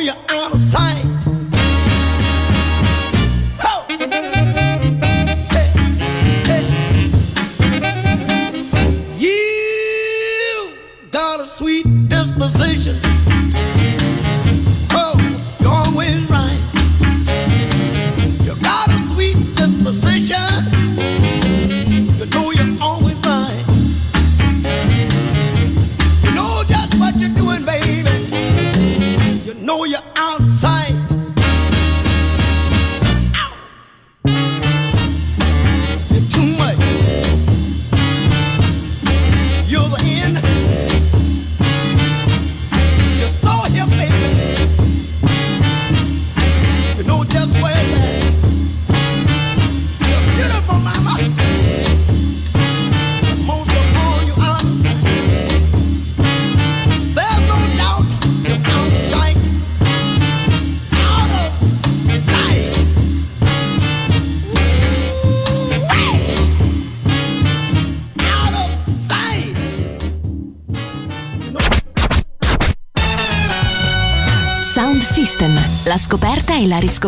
you're out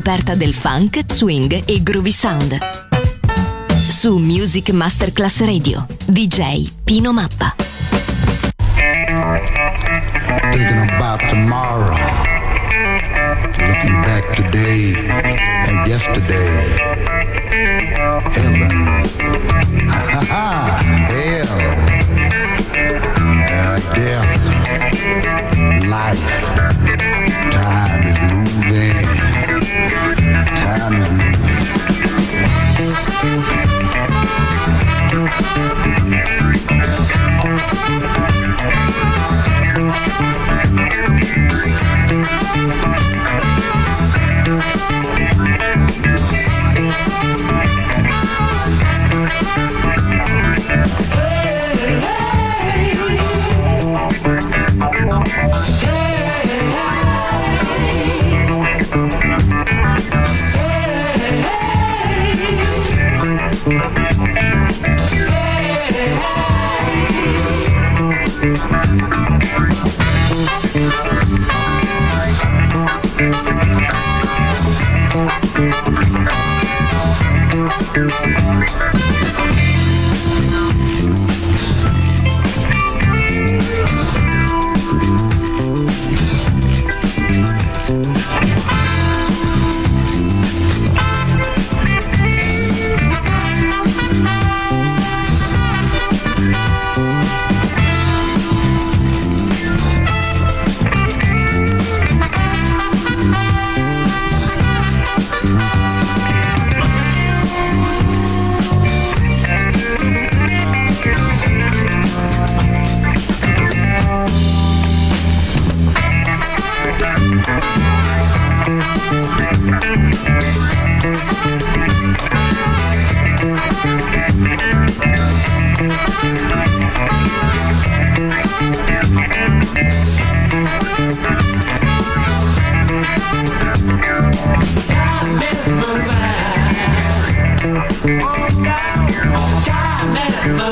scoperta del funk, swing e groovy sound. Su Music Masterclass Radio, DJ Pino Mappa. Thinking about tomorrow, looking back today and yesterday. Christmas.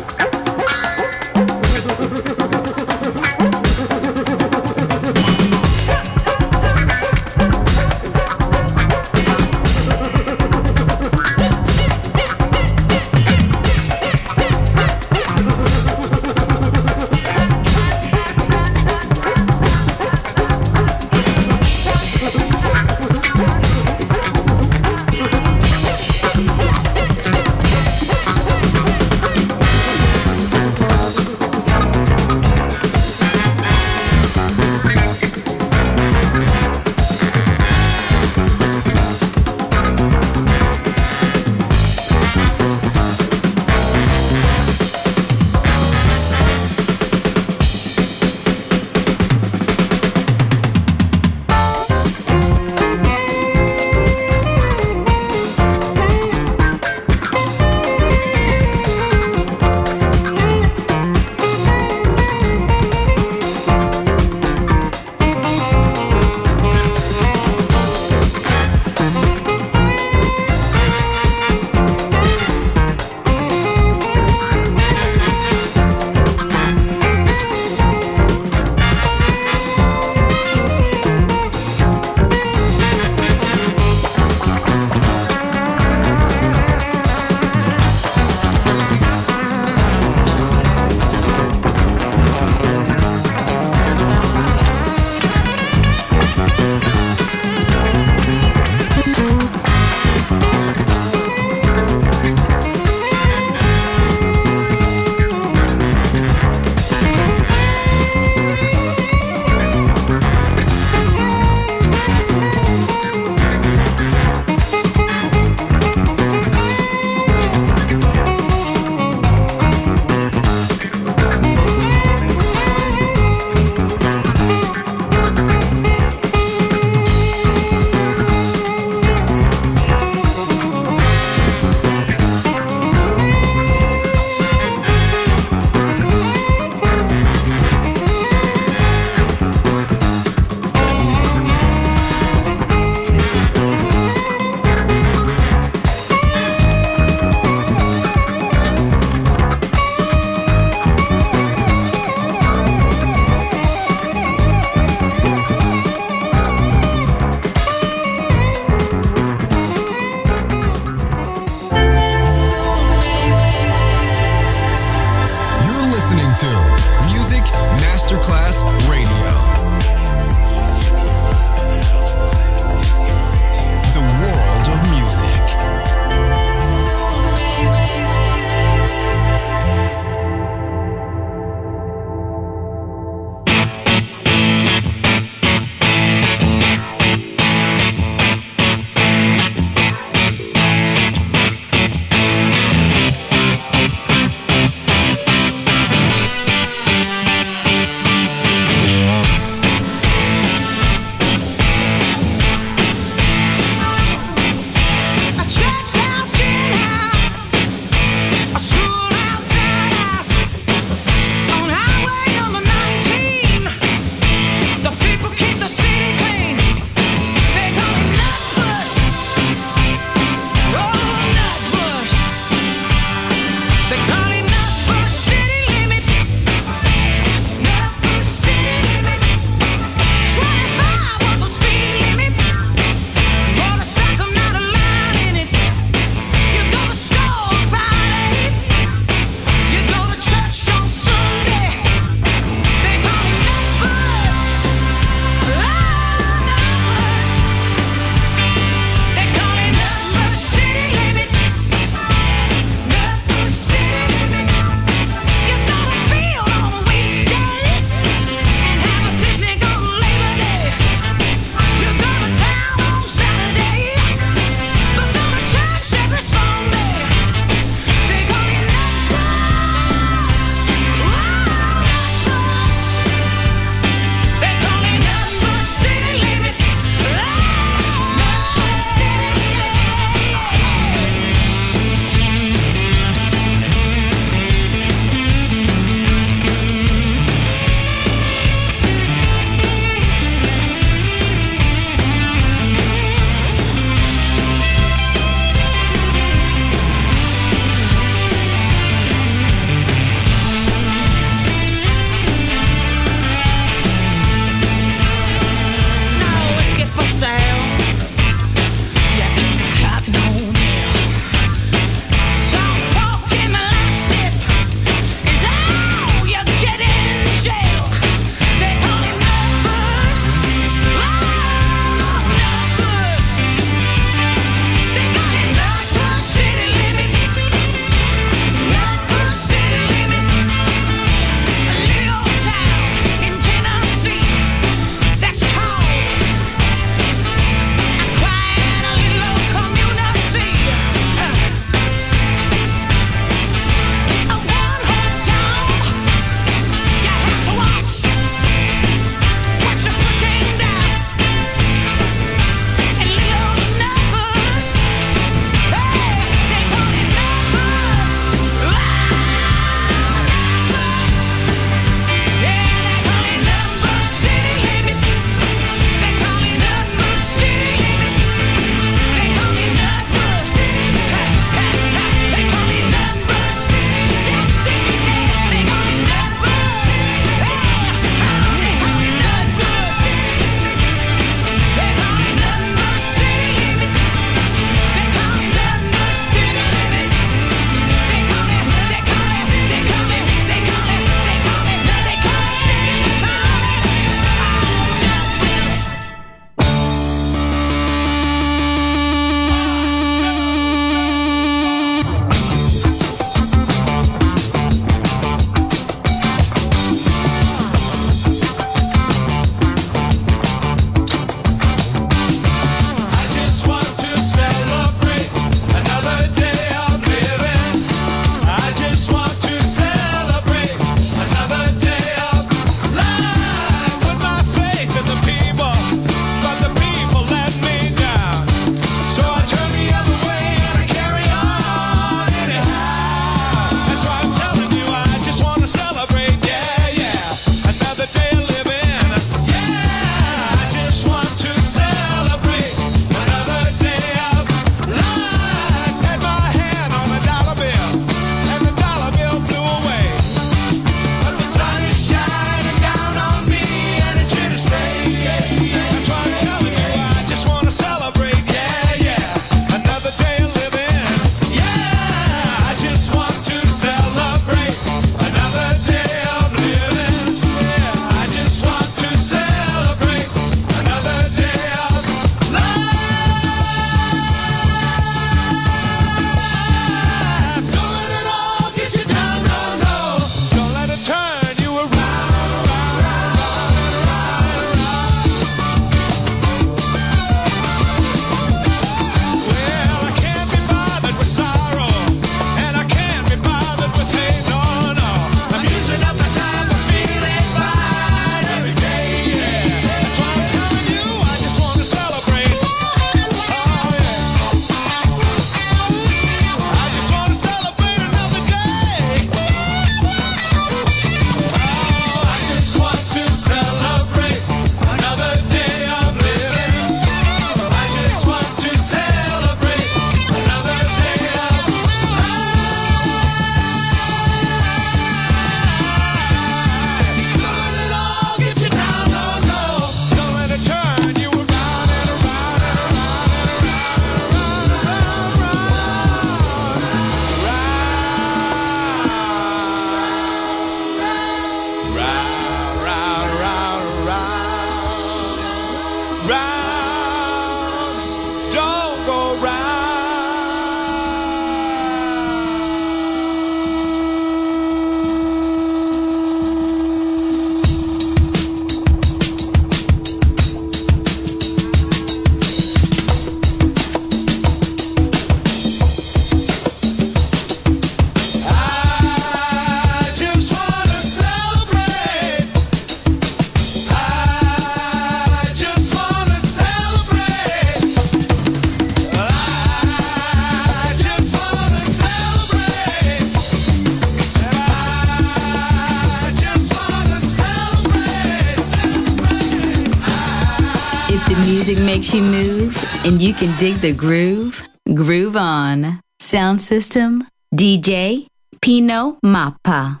The groove, groove on. Sound system, DJ Pino Mappa.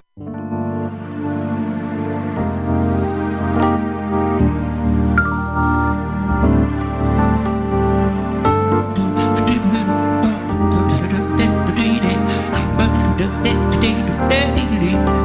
Dee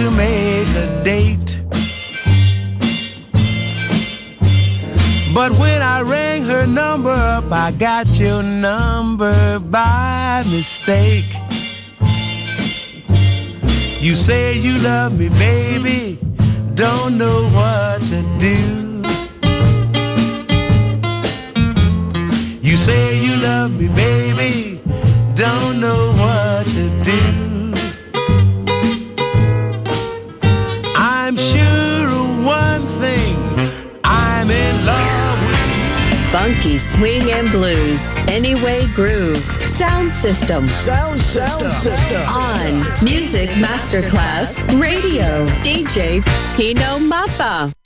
to make a date. But when I rang her number up, I got your number by mistake. You say you love me, baby, don't know what to do. You say you love me, baby, don't know what to do. Funky swing and blues. Anyway groove. Sound system. Sound system. system. On Music Masterclass Radio. DJ Pino Mappa.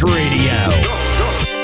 Radio.